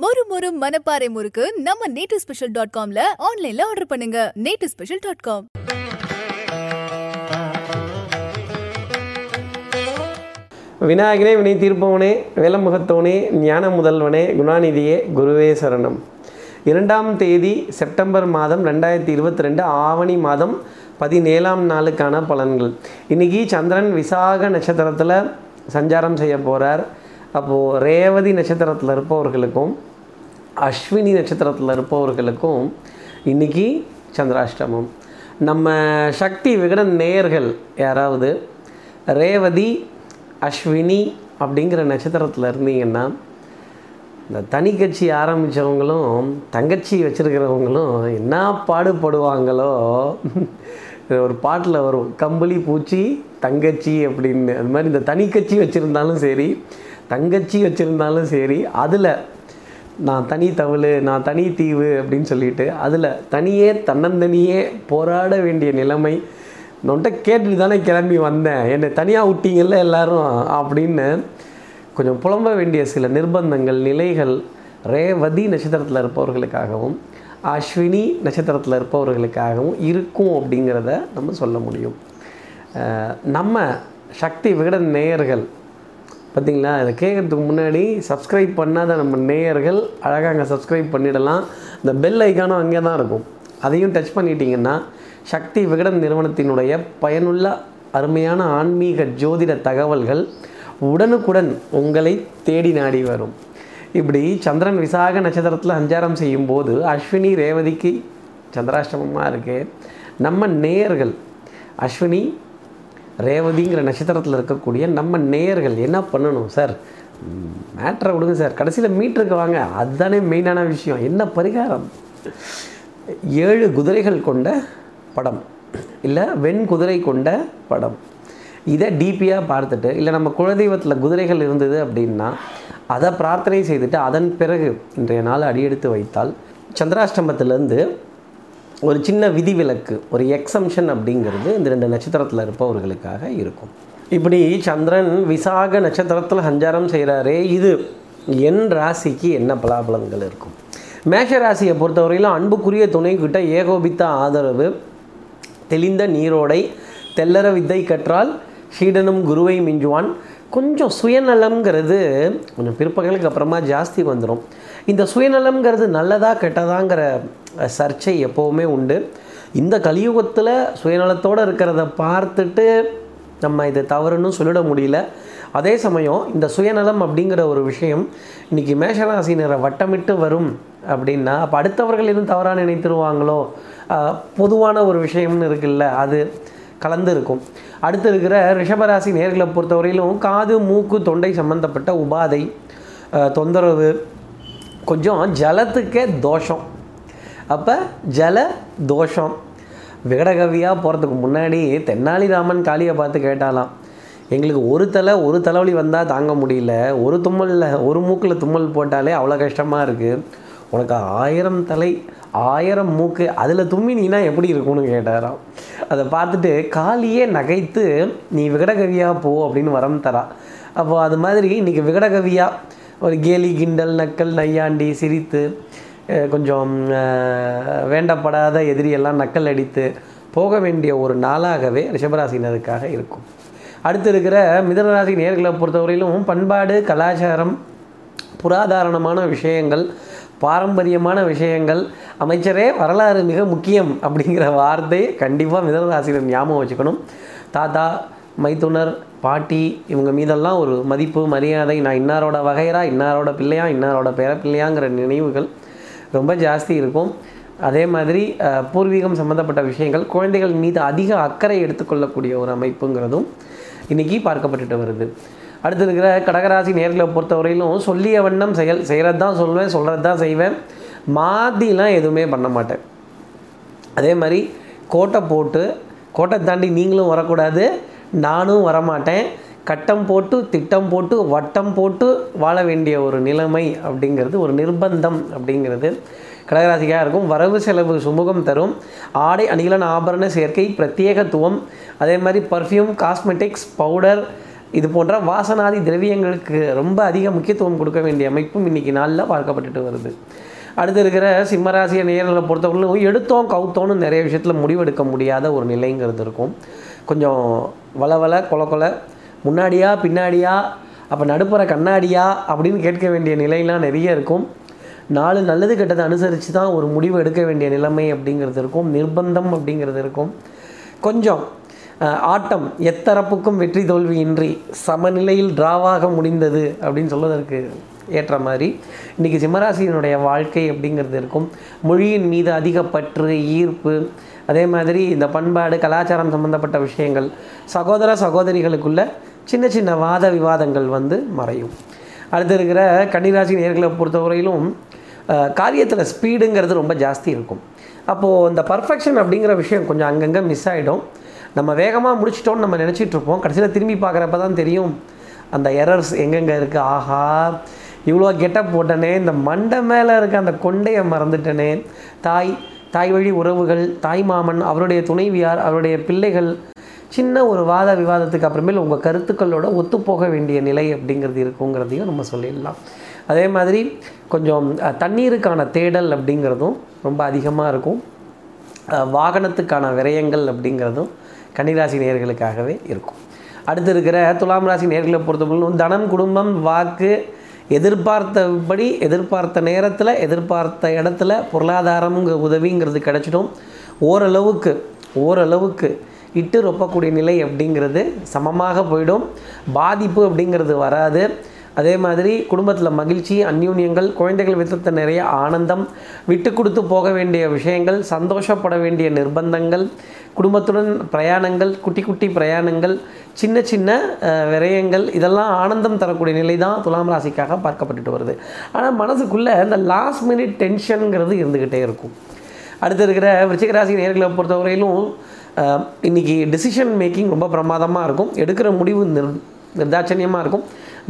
மொறு மொறு மனப்பாறை முறுக்கு நம்ம நேட்டு ஸ்பெஷல் டாட் காம்ல ஆன்லைன்ல ஆர்டர் பண்ணுங்க. நேட்டு ஸ்பெஷல் டாட் காம் விநாயகனே வினை தீர்ப்பவனே வேலமுகத்தவனே ஞான முதல்வனே குணாநிதியே குருவே சரணம். இரண்டாம் தேதி செப்டம்பர் மாதம் ரெண்டாயிரத்தி இருபத்தி ரெண்டு ஆவணி மாதம் பதினேழாம் நாளுக்கான பலன்கள். இன்றைக்கி சந்திரன் விசாக நட்சத்திரத்தில் சஞ்சாரம் செய்ய போகிறார் அப்போது ரேவதி நட்சத்திரத்தில் இருப்பவர்களுக்கும் அஸ்வினி நட்சத்திரத்தில் இருப்பவர்களுக்கும் இன்றைக்கி சந்திராஷ்டமம். நம்ம சக்தி விகடன் நேயர்கள் யாராவது ரேவதி அஸ்வினி அப்படிங்கிற நட்சத்திரத்தில் இருந்தீங்கன்னா இந்த தனி கட்சி ஆரம்பித்தவங்களும் தங்கச்சி வச்சுருக்கிறவங்களும் என்ன பாடுபடுவாங்களோ ஒரு பாட்டில் வரும். கம்பளி பூச்சி தங்கச்சி அப்படின்னு. அது மாதிரி இந்த தனி கட்சி வச்சுருந்தாலும் சரி தங்கச்சி வச்சுருந்தாலும் சரி அதில் நான் தனி தவிழு நான் தனி தீவு அப்படின்னு சொல்லிட்டு அதில் தனியே தன்னந்தனியே போராட வேண்டிய நிலைமை. நொன்ட்ட கேட்டுட்டு தானே கிளம்பி வந்தேன். என்னை தனியாக விட்டீங்கல்ல எல்லாரும்? அப்படின்னு கொஞ்சம் புலம்ப வேண்டிய சில நிர்பந்தங்கள் நிலைகள் ரேவதி நட்சத்திரத்தில் இருப்பவர்களுக்காகவும் அஸ்வினி நட்சத்திரத்தில் இருப்பவர்களுக்காகவும் இருக்கும் அப்படிங்கிறத நம்ம சொல்ல முடியும். நம்ம சக்தி விகடன் நேயர்கள் பார்த்தீங்களா? இதை கேட்குறதுக்கு முன்னாடி சப்ஸ்கிரைப் பண்ணாத நம்ம நேயர்கள் அழகாக அங்கே சப்ஸ்கிரைப் பண்ணிடலாம். இந்த பெல் ஐக்கானும் அங்கே தான் இருக்கும். அதையும் டச் பண்ணிட்டீங்கன்னா சக்தி விகடன் நிறுவனத்தினுடைய பயனுள்ள அருமையான ஆன்மீக ஜோதிட தகவல்கள் உடனுக்குடன் உங்களை தேடி நாடி வரும். இப்படி சந்திரன் விசாக நட்சத்திரத்தில் சஞ்சாரம் செய்யும்போது அஸ்வினி ரேவதிக்கு சந்திராஷ்டமமாக இருக்குது நம்ம நேயர்கள் அஸ்வினி ரேவதிங்கிற நட்சத்திரத்தில் இருக்கக்கூடிய நம்ம நேயர்கள் என்ன பண்ணணும் சார் மேட்ரை விடுங்க சார் கடைசியில் மீட்டருக்கு வாங்க. அதுதானே மெயினான விஷயம். என்ன பரிகாரம்? ஏழு குதிரைகள் கொண்ட படம். இல்லை வெண் குதிரை கொண்ட படம். இதை டிபியாக பார்த்துட்டு இல்லை நம்ம குலதெய்வத்தில் குதிரைகள் இருந்தது அப்படின்னா அதை பிரார்த்தனை செய்துட்டு அதன் பிறகு இன்றைய நாள் அடியெடுத்து வைத்தால் சந்திராஷ்டமத்திலேருந்து ஒரு சின்ன விதிவிலக்கு ஒரு எக்ஸம்ஷன் அப்படிங்கிறது இந்த ரெண்டு நட்சத்திரத்தில் இருப்பவர்களுக்காக இருக்கும். இப்படி சந்திரன் விசாக நட்சத்திரத்தில் சஞ்சாரம் செய்கிறாரே இது என் ராசிக்கு என்ன பலாபலங்கள் இருக்கும்? மேஷ ராசியை பொறுத்தவரையிலும் அன்புக்குரிய துணைக்கிட்ட ஏகோபித்த ஆதரவு தெளிந்த நீரோடை தெல்லற வித்தை கற்றால் சீடனும் குருவை மிஞ்சுவான். கொஞ்சம் சுயநலம்ங்கிறது கொஞ்சம் பிற்பகலுக்கு அப்புறமா ஜாஸ்தி வந்துடும் இந்த சுயநலம்ங்கிறது நல்லதா கெட்டதாங்கிற சர்ச்சை எப்போவுமே உண்டு. இந்த கலியுகத்தில் சுயநலத்தோடு இருக்கிறத பார்த்துட்டு நம்ம இது தவறுன்னு சொல்லிட முடியல. அதே சமயம் இந்த சுயநலம் அப்படிங்கிற ஒரு விஷயம் இன்றைக்கி மேஷராசினரை வட்டமிட்டு வரும் அப்படின்னா அப்போ அடுத்தவர்கள் எதுவும் தவறாக நினைத்துருவாங்களோ? பொதுவான ஒரு விஷயம்னு இருக்குல்ல அது கலந்து இருக்கும் அடுத்து இருக்கிற ரிஷபராசி நேர்களை பொறுத்தவரையிலும் காது மூக்கு தொண்டை சம்பந்தப்பட்ட உபாதை தொந்தரவு கொஞ்சம் ஜலத்துக்கே தோஷம். அப்போ ஜல தோஷம். விகடகவியாக போகிறதுக்கு முன்னாடி தென்னாலிராமன் காளியை பார்த்து கேட்டாலாம் எங்களுக்கு ஒரு தலை ஒரு தலைவலி வந்தால் தாங்க முடியல. ஒரு தும்மலில் ஒரு மூக்கில் தும்மல் போட்டாலே அவ்வளோ கஷ்டமாக இருக்குது உனக்கு ஆயிரம் தலை ஆயிரம் மூக்கு அதில் தும்மினீனா எப்படி இருக்கும்னு கேட்டாராம். அதை பார்த்துட்டு காலியே நகைத்து நீ விகடகவியாக போ அப்படின்னு வரம் தரா. அப்போ அது மாதிரி இன்றைக்கி விகடகவியாக ஒரு கேலி கிண்டல் நக்கல் நையாண்டி சிரித்து கொஞ்சம் வேண்டப்படாத எதிரியெல்லாம் நக்கல் அடித்து போக வேண்டிய ஒரு நாளாகவே ரிஷபராசினருக்காக இருக்கும். அடுத்து இருக்கிற மிதனராசி நேர்களை பொறுத்தவரையிலும் பண்பாடு கலாச்சாரம் புராதாரணமான விஷயங்கள் பாரம்பரியமான விஷயங்கள் அமைச்சரே வரலாறு மிக முக்கியம் அப்படிங்கிற வார்த்தையை கண்டிப்பாக மிதனராசினர் ஞாபகம் வச்சுக்கணும். தாத்தா மைத்துனர் பாட்டி இவங்க மீதெல்லாம் ஒரு மதிப்பு மரியாதை நான் இன்னாரோட வகையரா இன்னாரோட பிள்ளையா இன்னாரோட பேர பிள்ளையாங்கிற நினைவுகள் ரொம்ப ஜாஸ்தி இருக்கும். அதே மாதிரி பூர்வீகம் சம்மந்தப்பட்ட விஷயங்கள் குழந்தைகள் மீது அதிக அக்கறை எடுத்துக்கொள்ளக்கூடிய ஒரு அமைப்புங்கிறதும் இன்றைக்கி பார்க்கப்பட்டுட்டு வருது. அடுத்து இருக்கிற கடகராசி நேர்களை பொறுத்தவரையிலும் சொல்லிய வண்ணம் செயல் செய்கிறது தான் சொல்லுவேன் சொல்கிறது தான் செய்வேன். மாதிலாம் எதுவுமே பண்ண மாட்டேன். அதே மாதிரி கோட்டை போட்டு கோட்டை தாண்டி நீங்களும் வரக்கூடாது நானும் வரமாட்டேன். கட்டம் போட்டு திட்டம் போட்டு வட்டம் போட்டு வாழ வேண்டிய ஒரு நிலைமை அப்படிங்கிறது ஒரு நிர்பந்தம் அப்படிங்கிறது கடகராசிக்காக இருக்கும். வரவு செலவு சுமூகம் தரும். ஆடை அணிகலன் ஆபரண சேர்க்கை பிரத்யேகத்துவம் அதே மாதிரி பர்ஃப்யூம் காஸ்மெட்டிக்ஸ் பவுடர் இது போன்ற வாசனாதி திரவியங்களுக்கு ரொம்ப அதிக முக்கியத்துவம் கொடுக்க வேண்டிய அமைப்பும் இன்றைக்கி நாளில் பார்க்கப்பட்டுட்டு வருது. அடுத்து இருக்கிற சிம்மராசியை நேரில் பொறுத்தவரையிலும் எடுத்தோம் கவுத்தோன்னு நிறைய விஷயத்தில் முடிவெடுக்க முடியாத ஒரு நிலைங்கிறது இருக்கும். கொஞ்சம் வளவள கொல கொல முன்னாடியா பின்னாடியா அப்போ நடுப்புற கண்ணாடியா அப்படின்னு கேட்க வேண்டிய நிலையெல்லாம் நிறைய இருக்கும். நாலு நல்லது கெட்டதை அனுசரித்து தான் ஒரு முடிவு எடுக்க வேண்டிய நிலைமை அப்படிங்கிறது இருக்கும். நிர்பந்தம் அப்படிங்கிறது இருக்கும். கொஞ்சம் ஆட்டம் எத்தரப்புக்கும் வெற்றி தோல்வியின்றி சமநிலையில் டிராவாக முடிந்தது அப்படின்னு சொல்வதற்கு ஏற்ற மாதிரி இன்றைக்கி சிம்மராசியினுடைய வாழ்க்கை அப்படிங்கிறது இருக்கும். மொழியின் மீது அதிக பற்று ஈர்ப்பு அதே மாதிரி இந்த பண்பாடு கலாச்சாரம் சம்மந்தப்பட்ட விஷயங்கள் சகோதர சகோதரிகளுக்குள்ள சின்ன சின்ன வாத விவாதங்கள் வந்து மறையும். அடுத்து இருக்கிற கன்னிராசி நேர்களை பொறுத்தவரையிலும் காரியத்தில் ஸ்பீடுங்கிறது ரொம்ப ஜாஸ்தி இருக்கும். அப்போது இந்த பர்ஃபெக்ஷன் அப்படிங்கிற விஷயம் கொஞ்சம் அங்கங்கே மிஸ் ஆகிடும் நம்ம வேகமாக முடிச்சிட்டோம்னு நம்ம நினச்சிட்டு இருப்போம். கடைசியில் திரும்பி பார்க்குறப்ப தான் தெரியும். அந்த எரர்ஸ் எங்கெங்கே இருக்குது ஆஹா இவ்வளோ கெட்டப் போட்டனே இந்த மண்டை மேலே இருக்க அந்த கொண்டையை மறந்துட்டனே. தாய் தாய் வழி உறவுகள் தாய் மாமன் அவருடைய துணைவியார் அவருடைய பிள்ளைகள் சின்ன ஒரு வாத விவாதத்துக்கு அப்புறமேல் உங்கள் கருத்துக்களோட ஒத்துப்போக வேண்டிய நிலை அப்படிங்கிறது இருக்குங்கிறதையும் நம்ம சொல்லிடலாம். அதே மாதிரி கொஞ்சம் தண்ணீருக்கான தேடல் அப்படிங்கிறதும் ரொம்ப அதிகமாக இருக்கும். வாகனத்துக்கான விரயங்கள் அப்படிங்கிறதும் கன்னிராசி நேர்களுக்காகவே இருக்கும். அடுத்து இருக்கிற துலாம் ராசி நேர்களை பொறுத்தவரையிலும் தனம் குடும்பம் வாக்கு எதிர்பார்த்தபடி எதிர்பார்த்த நேரத்தில் எதிர்பார்த்த இடத்துல பொருளாதாரம் உதவிங்கிறது கிடச்சிடும். ஓரளவுக்கு ஓரளவுக்கு இட்டு ரொப்பக்கூடிய நிலை அப்படிங்கிறது சமமாக போயிடும். பாதிப்பு அப்படிங்கிறது வராது. அதே மாதிரி குடும்பத்தில் மகிழ்ச்சி அந்யூன்யங்கள் குழந்தைகள் விதத்த நிறைய ஆனந்தம் விட்டு கொடுத்து போக வேண்டிய விஷயங்கள் சந்தோஷப்பட வேண்டிய நிர்பந்தங்கள் குடும்பத்துடன் பிரயாணங்கள் குட்டி குட்டி பிரயாணங்கள் சின்ன சின்ன விரயங்கள் இதெல்லாம் ஆனந்தம் தரக்கூடிய நிலை தான் துலாம் ராசிக்காக பார்க்கப்பட்டுட்டு வருது. ஆனால் மனசுக்குள்ளே இந்த லாஸ்ட் மினிட் டென்ஷனுங்கிறது இருந்துக்கிட்டே இருக்கும். அடுத்து இருக்கிற விருச்சிகராசி நேர்களை பொறுத்தவரையிலும் இன்றைக்கி இன்னைக்கு டிசிஷன் மேக்கிங் ரொம்ப பிரமாதமாக இருக்கும். எடுக்கிற முடிவு நிர் நிர்தாட்சணியமாக இருக்கும்.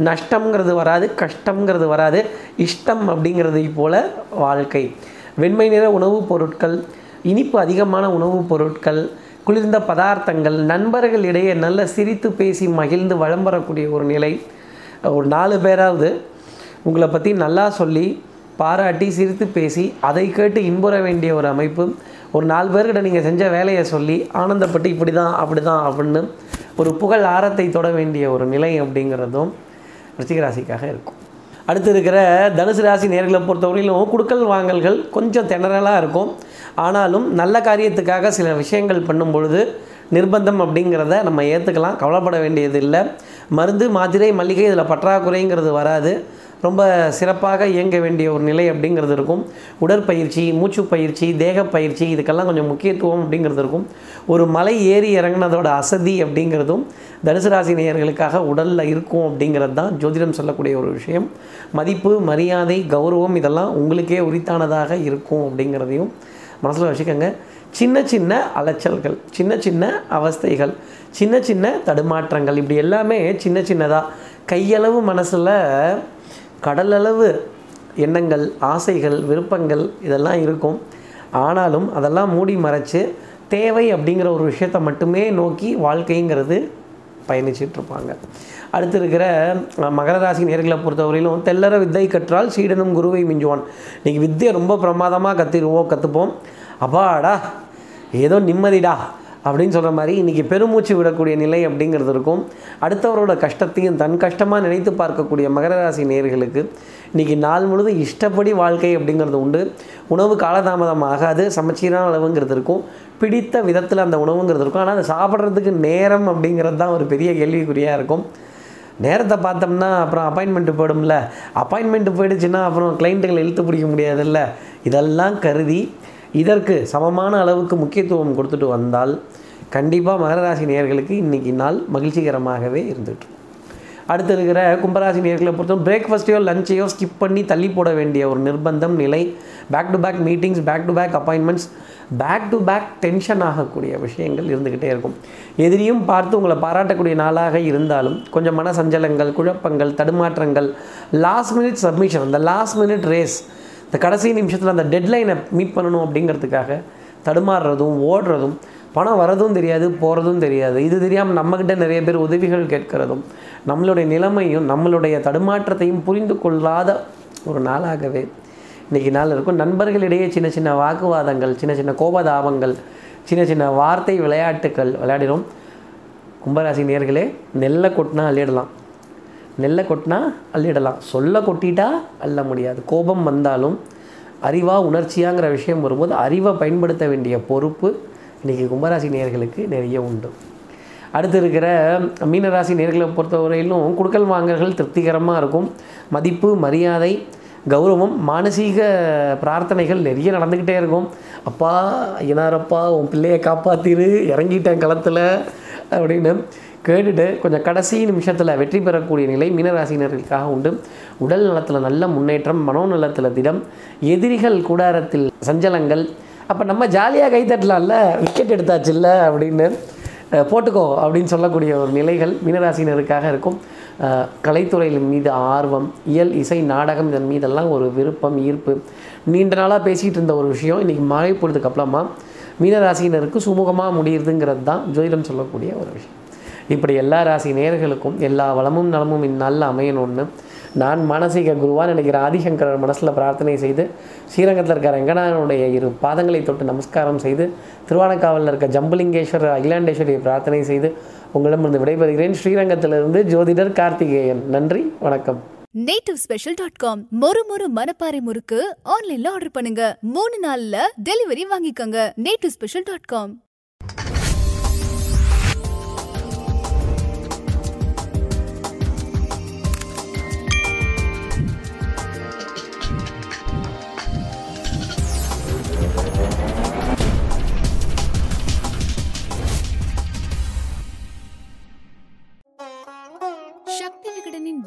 நஷ்டம்ங்கிறது வராது கஷ்டம்ங்கிறது வராது. இஷ்டம் அப்படிங்கிறது போல வாழ்க்கை. வெண்மை நிற உணவுப் பொருட்கள் இனிப்பு அதிகமான உணவுப் பொருட்கள் குளிர்ந்த பதார்த்தங்கள் நண்பர்களிடையே நல்ல சிரித்து பேசி மகிழ்ந்து வளம் வரக்கூடிய ஒரு நிலை. ஒரு நாலு பேராவது உங்களை பற்றி நல்லா சொல்லி பாராட்டி சிரித்து பேசி அதை கேட்டு இன்புற வேண்டிய ஒரு அமைப்பு. ஒரு நாலு பேர்கிட்ட நீங்கள் செஞ்ச வேலையை சொல்லி ஆனந்தப்பட்டு இப்படி தான் அப்படி தான் அப்படின்னு ஒரு புகழ் ஆரத்தை தொட வேண்டிய ஒரு நிலை அப்படிங்கிறதும் ரிச்சிக ராசிக்காக இருக்கும். அடுத்து இருக்கிற தனுசு ராசி நேர்களை பொறுத்தவரையிலும் குடுக்கல் வாங்கல்கள் கொஞ்சம் திணறலாக இருக்கும். ஆனாலும் நல்ல காரியத்துக்காக சில விஷயங்கள் பண்ணும் பொழுது நிர்பந்தம் அப்படிங்கிறத நம்ம ஏற்றுக்கலாம் கவலைப்பட வேண்டியது இல்லை. மருந்து மாத்திரை மல்லிகை இதில் பற்றாக்குறைங்கிறது வராது. ரொம்ப சிறப்பாக இயங்க வேண்டிய ஒரு நிலை அப்படிங்கிறது இருக்கும். உடற்பயிற்சி மூச்சு பயிற்சி தேக பயிற்சி இதுக்கெல்லாம் கொஞ்சம் முக்கியத்துவம் அப்படிங்கிறது இருக்கும். ஒரு மலை ஏறி இறங்கினதோட அசதி அப்படிங்கிறதும் தனுசு ராசி நேயர்களுக்காக உடலில் இருக்கும் அப்படிங்கிறது தான் ஜோதிடம் சொல்லக்கூடிய ஒரு விஷயம். மதிப்பு மரியாதை கௌரவம் இதெல்லாம் உங்களுக்கே உரித்தானதாக இருக்கும் அப்படிங்கிறதையும் மனசில் வச்சுக்கோங்க. சின்ன சின்ன அலைச்சல்கள் சின்ன சின்ன அவஸ்தைகள் சின்ன சின்ன தடுமாற்றங்கள் இப்படி எல்லாமே சின்ன சின்னதாக கையளவு மனசில் கடலளவு எண்ணங்கள் ஆசைகள் விருப்பங்கள் இதெல்லாம் இருக்கும். ஆனாலும் அதெல்லாம் மூடி மறைச்சு தேவை அப்படிங்கிற ஒரு விஷயத்தை மட்டுமே நோக்கி வாழ்க்கைங்கிறது பயணிச்சிட்டு இருப்பாங்க. அடுத்து இருக்கிற மகர ராசி நேர்களை பொறுத்தவரையிலும் தெல்லற வித்தை கற்றால் சீடனும் குருவை மிஞ்சுவான். இன்றைக்கி வித்தியை ரொம்ப பிரமாதமாக கற்றுருவோம் கற்றுப்போம் அப்பாடா ஏதோ நிம்மதிடா அப்படின்னு சொல்கிற மாதிரி இன்றைக்கி பெருமூச்சு விடக்கூடிய நிலை அப்படிங்கிறது இருக்கும். அடுத்தவரோட கஷ்டத்தையும் தன் கஷ்டமாக நினைத்து பார்க்கக்கூடிய மகர ராசி நேர்களுக்கு இன்றைக்கி நாள் முழுதும் இஷ்டப்படி வாழ்க்கை அப்படிங்கிறது உண்டு. உணவு காலதாமதம் ஆகாது சமச்சீரான அளவுங்கிறது இருக்கும். பிடித்த விதத்தில் அந்த உணவுங்கிறது இருக்கும். ஆனால் அதை சாப்பிட்றதுக்கு நேரம் அப்படிங்கிறது தான் ஒரு பெரிய கேள்விக்குறியாக இருக்கும். நேரத்தை பார்த்தோம்னா அப்புறம் அப்பாயின்மெண்ட்டு போயிடும்ல. அப்பாயின்மெண்ட்டு போயிடுச்சுன்னா அப்புறம் கிளைண்ட்டுகளை இழுத்து பிடிக்க முடியாதுல்ல. இதெல்லாம் கருதி இதற்கு சமமான அளவுக்கு முக்கியத்துவம் கொடுத்துட்டு வந்தால் கண்டிப்பாக மகர ராசி நேயர்களுக்கு இன்றைக்கி நாள் மகிழ்ச்சிகரமாகவே இருந்துட்டு அடுத்து இருக்கிற கும்பராசி நேர்களை பொறுத்தவரை பிரேக்ஃபாஸ்ட்டையோ லஞ்சையோ ஸ்கிப் பண்ணி தள்ளி போட வேண்டிய ஒரு நிர்பந்தம் நிலை. Back to back meetings back to back appointments back to back tension ஆகக்கூடிய விஷயங்கள் இருந்துக்கிட்டே இருக்கும். எதிரியும் பார்த்து உங்களை பாராட்டக்கூடிய நாளாக இருந்தாலும் கொஞ்சம் மன சஞ்சலங்கள் குழப்பங்கள் தடுமாற்றங்கள் லாஸ்ட் மினிட் சப்மிஷன் அந்த லாஸ்ட் மினிட் ரேஸ் இந்த கடைசி நிமிஷத்தில் அந்த டெட்லைனை மீட் பண்ணணும் அப்படிங்கிறதுக்காக தடுமாறுறதும் ஓடுறதும் பணம் வரதும் தெரியாது போகிறதும் தெரியாது. இது தெரியாமல் நம்மக்கிட்ட நிறைய பேர் உதவிகள் கேட்கிறதும் நம்மளுடைய நிலைமையும் நம்மளுடைய தடுமாற்றத்தையும் புரிந்து கொள்ளாத ஒரு நாளாகவே இன்றைக்கி நாள் இருக்கும். நண்பர்களிடையே சின்ன சின்ன வாக்குவாதங்கள் சின்ன சின்ன கோபதாபங்கள் சின்ன சின்ன வார்த்தை விளையாட்டுக்கள் விளையாடிடும் கும்பராசி நேர்களே நெல்லை கொட்டினா அள்ளிடலாம். நெல்லை கொட்டினா அள்ளிடலாம். சொல்ல கொட்டிட்டா அள்ள முடியாது. கோபம் வந்தாலும் அறிவாக உணர்ச்சியாங்கிற விஷயம் வரும்போது அறிவை பயன்படுத்த வேண்டிய பொறுப்பு இன்றைக்கி கும்பராசி நேர்களுக்கு நிறைய உண்டு. அடுத்து இருக்கிற மீனராசி நேர்களை பொறுத்தவரையிலும் குடுக்கல் வாங்கல்கள் திருப்திகரமாக இருக்கும். மதிப்பு மரியாதை கௌரவம் மானசீக பிரார்த்தனைகள் நிறைய நடந்துக்கிட்டே இருக்கும். அப்பா ஐயனாரப்பா உன் பிள்ளையை காப்பாற்றிடு இறங்கிட்டேன் களத்தில் அப்படின்னு கேட்டுட்டு கொஞ்சம் கடைசி நிமிஷத்தில் வெற்றி பெறக்கூடிய நிலை மீனராசினர்களுக்காக உண்டு. உடல் நலத்தில் நல்ல முன்னேற்றம் மனோநலத்தில் திடம் எதிரிகள் கூடாரத்தில் சஞ்சலங்கள் அப்போ நம்ம ஜாலியாக கைத்தட்டலாம்ல விக்கெட் எடுத்தாச்சுல்ல? அப்படின்னு போட்டுக்கோ அப்படின்னு சொல்லக்கூடிய ஒரு நிலைகள் மீனராசினருக்காக இருக்கும். கலைத்துறையின் மீது ஆர்வம் இயல் இசை நாடகம் இதன் மீதெல்லாம் ஒரு விருப்பம் ஈர்ப்பு. நீண்ட நாளாக பேசிகிட்டு இருந்த ஒரு விஷயம் இன்றைக்கி மழை பொழுதுக்கு அப்புறமா மீனராசினருக்கு சுமூகமாக முடியுதுங்கிறது தான் ஜோதிடம் சொல்லக்கூடிய ஒரு விஷயம். இப்படி எல்லா ராசி நேயர்களுக்கும் எல்லா வளமும் நலமும் இந்நாளில் அமையணும்னு நான் மானசீக குருவான் நினைக்கிற ஆதிசங்கரர் மனசில் பிரார்த்தனை செய்து ஸ்ரீரங்கத்தில் இருக்கிற ரங்கநாதனுடைய இரு பாதங்களை தொட்டு நமஸ்காரம் செய்து திருவானக்காவலில் இருக்க ஜம்புலிங்கேஸ்வரர் அகிலாண்டேஸ்வரியை பிரார்த்தனை செய்து உங்களிடமிருந்து விடைபெறுகிறேன். ஸ்ரீரங்கத்திலிருந்து ஜோதிடர் கார்த்திகேயன். நன்றி வணக்கம். நேட்டிவ் ஸ்பெஷல் டாட் காம் மொறு மொறு மனப்பாறை முறுக்கு ஆன்லைன்ல ஆர்டர் பண்ணுங்க. மூணு நாள்ல டெலிவரி வாங்கிக்கோங்க. Native special dot com